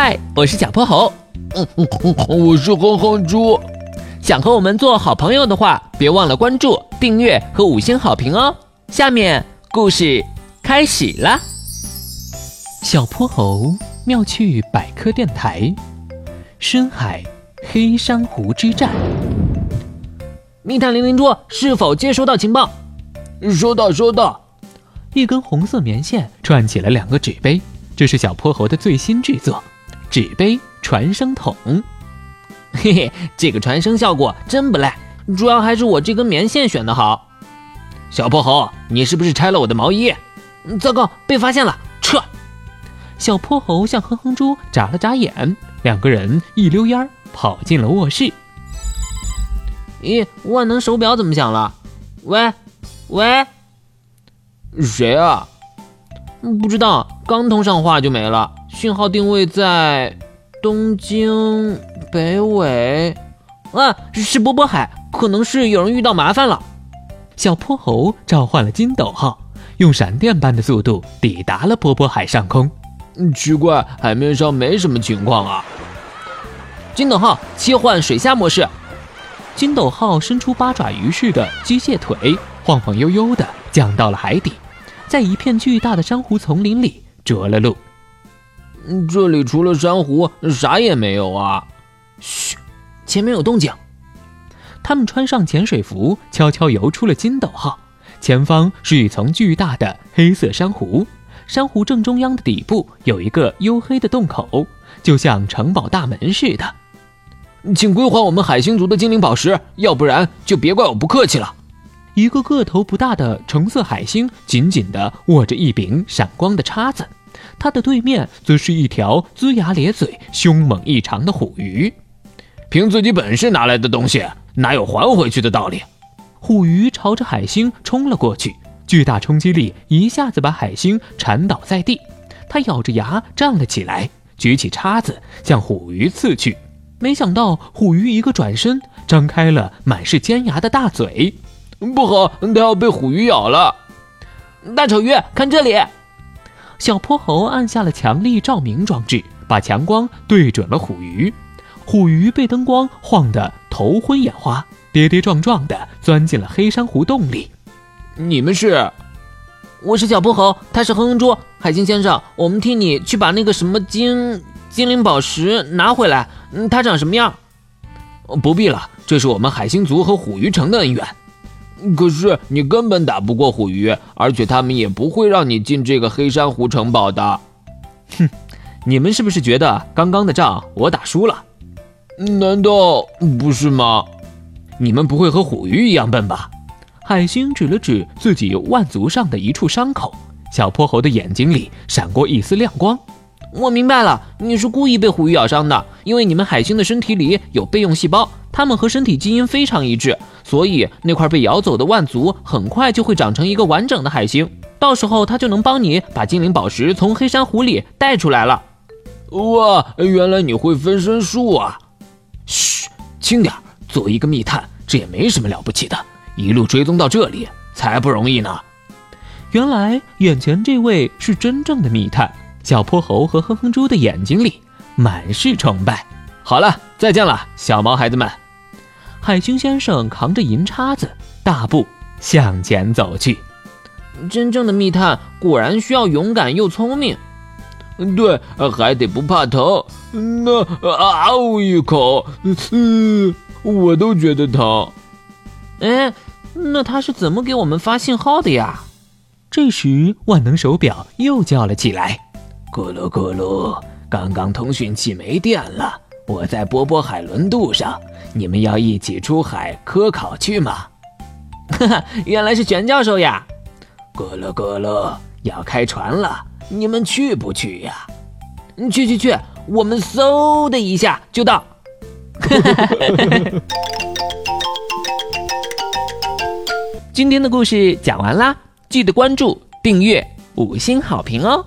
嗨，我是小泼猴。嗯嗯嗯，我是哼哼猪。想和我们做好朋友的话，别忘了关注、订阅和五星好评哦。下面故事开始啦。小泼猴妙趣百科电台，深海黑珊瑚之战。密探零零猪是否接收到情报？收到，收到。一根红色棉线串起了两个纸杯，这是小泼猴的最新制作——纸杯传声筒。嘿嘿，这个传声效果真不赖，主要还是我这根棉线选的好。小泼猴，你是不是拆了我的毛衣？糟糕，被发现了，撤！小泼猴向哼哼猪眨了眨眼，两个人一溜烟跑进了卧室。咦，万能手表怎么响了？喂，喂，谁啊？不知道，刚通上话就没了。信号定位在东京北纬。啊，是波波海，可能是有人遇到麻烦了。小泼猴召唤了金斗号，用闪电般的速度抵达了波波海上空。奇怪，海面上没什么情况啊。金斗号切换水下模式。金斗号伸出八爪鱼似的机械腿，晃晃悠悠地降到了海底，在一片巨大的珊瑚丛林里着了陆。这里除了珊瑚，啥也没有啊！嘘，前面有动静。他们穿上潜水服，悄悄游出了金斗号。前方是一层巨大的黑色珊瑚，珊瑚正中央的底部有一个黝黑的洞口，就像城堡大门似的。请归还我们海星族的精灵宝石，要不然就别怪我不客气了。一个个头不大的橙色海星紧紧地握着一柄闪光的叉子，它的对面则是一条龇牙咧嘴、凶猛异常的虎鱼。凭自己本事拿来的东西，哪有还回去的道理？虎鱼朝着海星冲了过去，巨大冲击力一下子把海星缠倒在地。它咬着牙站了起来，举起叉子向虎鱼刺去。没想到虎鱼一个转身，张开了满是尖牙的大嘴，不好，它要被虎鱼咬了！大丑鱼，看这里！小泼猴按下了强力照明装置，把强光对准了虎鱼。虎鱼被灯光晃得头昏眼花，跌跌撞撞地钻进了黑珊瑚洞里。你们是？我是小泼猴，他是哼哼猪。海星先生，我们替你去把那个什么精精灵宝石拿回来。嗯，它长什么样？不必了，这是我们海星族和虎鱼城的恩怨。可是你根本打不过虎鱼，而且他们也不会让你进这个黑珊瑚城堡的。哼，你们是不是觉得刚刚的仗我打输了？难道不是吗？你们不会和虎鱼一样笨吧？海星指了指自己腕足上的一处伤口，小泼猴的眼睛里闪过一丝亮光。我明白了，你是故意被虎鱼咬伤的，因为你们海星的身体里有备用细胞，它们和身体基因非常一致，所以那块被咬走的腕足很快就会长成一个完整的海星，到时候它就能帮你把精灵宝石从黑珊瑚里带出来了。哇，原来你会分身术啊！嘘，轻点，作为一个密探，这也没什么了不起的，一路追踪到这里才不容易呢。原来眼前这位是真正的密探。小泼猴和哼哼猪的眼睛里满是崇拜。好了，再见了，小毛孩子们。海星先生扛着银叉子，大步向前走去。真正的密探果然需要勇敢又聪明。对，还得不怕疼。那啊呜一口，嗯，我都觉得疼。哎，那他是怎么给我们发信号的呀？这时，万能手表又叫了起来。咕噜咕噜，刚刚通讯器没电了，我在波波海轮渡上，你们要一起出海科考去吗？哈哈，原来是玄教授呀！咕噜咕噜，要开船了，你们去不去呀？去去去，我们嗖的一下就到。今天的故事讲完啦，记得关注、订阅、五星好评哦！